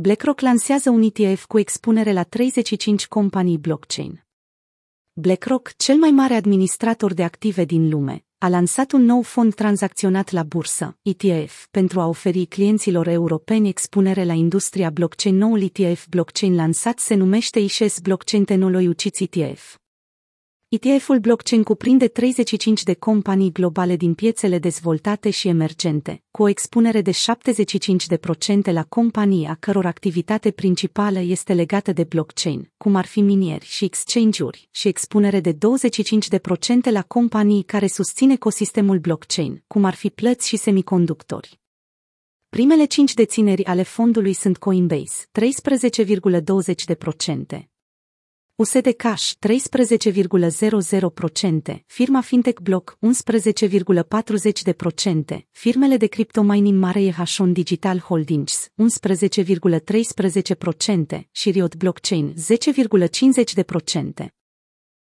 BlackRock lansează un ETF cu expunere la 35 companii blockchain. BlackRock, cel mai mare administrator de active din lume, a lansat un nou fond tranzacționat la bursă, ETF, pentru a oferi clienților europeni expunere la industria blockchain. Noul ETF blockchain lansat se numește ISHES Blockchain Technology ETF. ETF-ul blockchain cuprinde 35 de companii globale din piețele dezvoltate și emergente, cu o expunere de 75% la companii a căror activitate principală este legată de blockchain, cum ar fi minieri și exchange-uri, și expunere de 25% la companii care susțin ecosistemul blockchain, cum ar fi plăți și semiconductori. Primele cinci dețineri ale fondului sunt Coinbase, 13,20%, USD Cash 13,00%, firma Fintech Block 11,40%, firmele de criptomining Mare Hashon Digital Holdings 11,13% și Riot Blockchain 10,50%.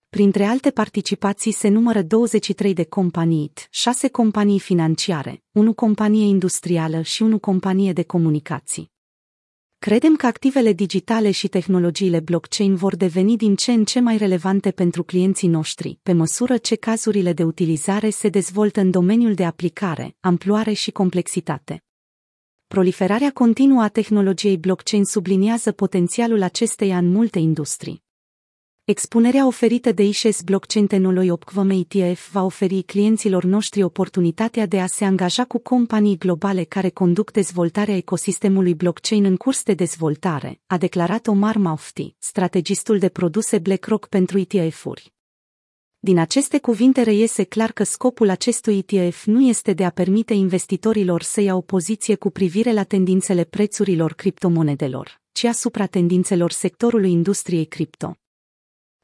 Printre alte participații se numără 23 de companii, 6 companii financiare, 1 companie industrială și 1 companie de comunicații. Credem că activele digitale și tehnologiile blockchain vor deveni din ce în ce mai relevante pentru clienții noștri, pe măsură ce cazurile de utilizare se dezvoltă în domeniul de aplicare, amploare și complexitate. Proliferarea continuă a tehnologiei blockchain subliniază potențialul acesteia în multe industrii. Expunerea oferită de ISHES Blockchain Technology Opquam ETF va oferi clienților noștri oportunitatea de a se angaja cu companii globale care conduc dezvoltarea ecosistemului blockchain în curs de dezvoltare, a declarat Omar Mafti, strategistul de produse BlackRock pentru ETF-uri. Din aceste cuvinte reiese clar că scopul acestui ETF nu este de a permite investitorilor să ia o poziție cu privire la tendințele prețurilor criptomonedelor, ci asupra tendințelor sectorului industriei cripto.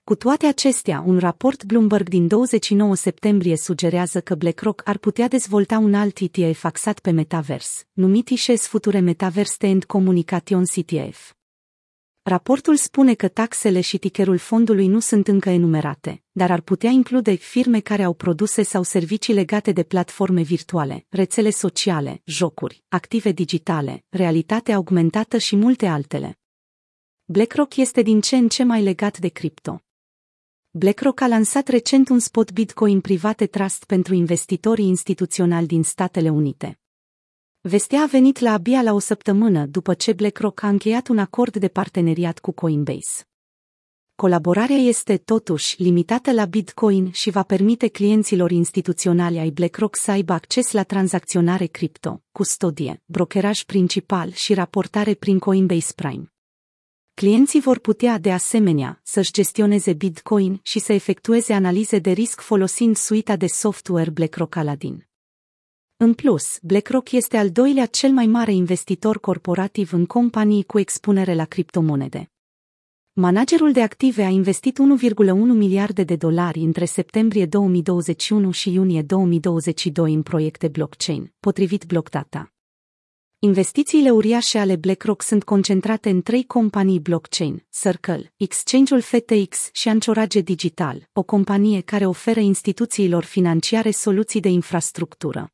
Cu toate acestea, un raport Bloomberg din 29 septembrie sugerează că BlackRock ar putea dezvolta un alt ETF axat pe metavers, numit ISHES Future Metaverse and Communication ETF. Raportul spune că taxele și tickerul fondului nu sunt încă enumerate, dar ar putea include firme care au produse sau servicii legate de platforme virtuale, rețele sociale, jocuri, active digitale, realitate augmentată și multe altele. BlackRock este din ce în ce mai legat de cripto. BlackRock a lansat recent un spot Bitcoin private trust pentru investitorii instituționali din Statele Unite. Vestea a venit la abia la o săptămână după ce BlackRock a încheiat un acord de parteneriat cu Coinbase. Colaborarea este, totuși, limitată la Bitcoin și va permite clienților instituționali ai BlackRock să aibă acces la tranzacționare cripto, custodie, brokeraj principal și raportare prin Coinbase Prime. Clienții vor putea, de asemenea, să-și gestioneze Bitcoin și să efectueze analize de risc folosind suita de software BlackRock Aladdin. În plus, BlackRock este al doilea cel mai mare investitor corporativ în companii cu expunere la criptomonede. Managerul de active a investit 1,1 miliarde de dolari între septembrie 2021 și iunie 2022 în proiecte blockchain, potrivit BlockData. Investițiile uriașe ale BlackRock sunt concentrate în trei companii blockchain, Circle, Exchange-ul FTX și Anchorage Digital, o companie care oferă instituțiilor financiare soluții de infrastructură.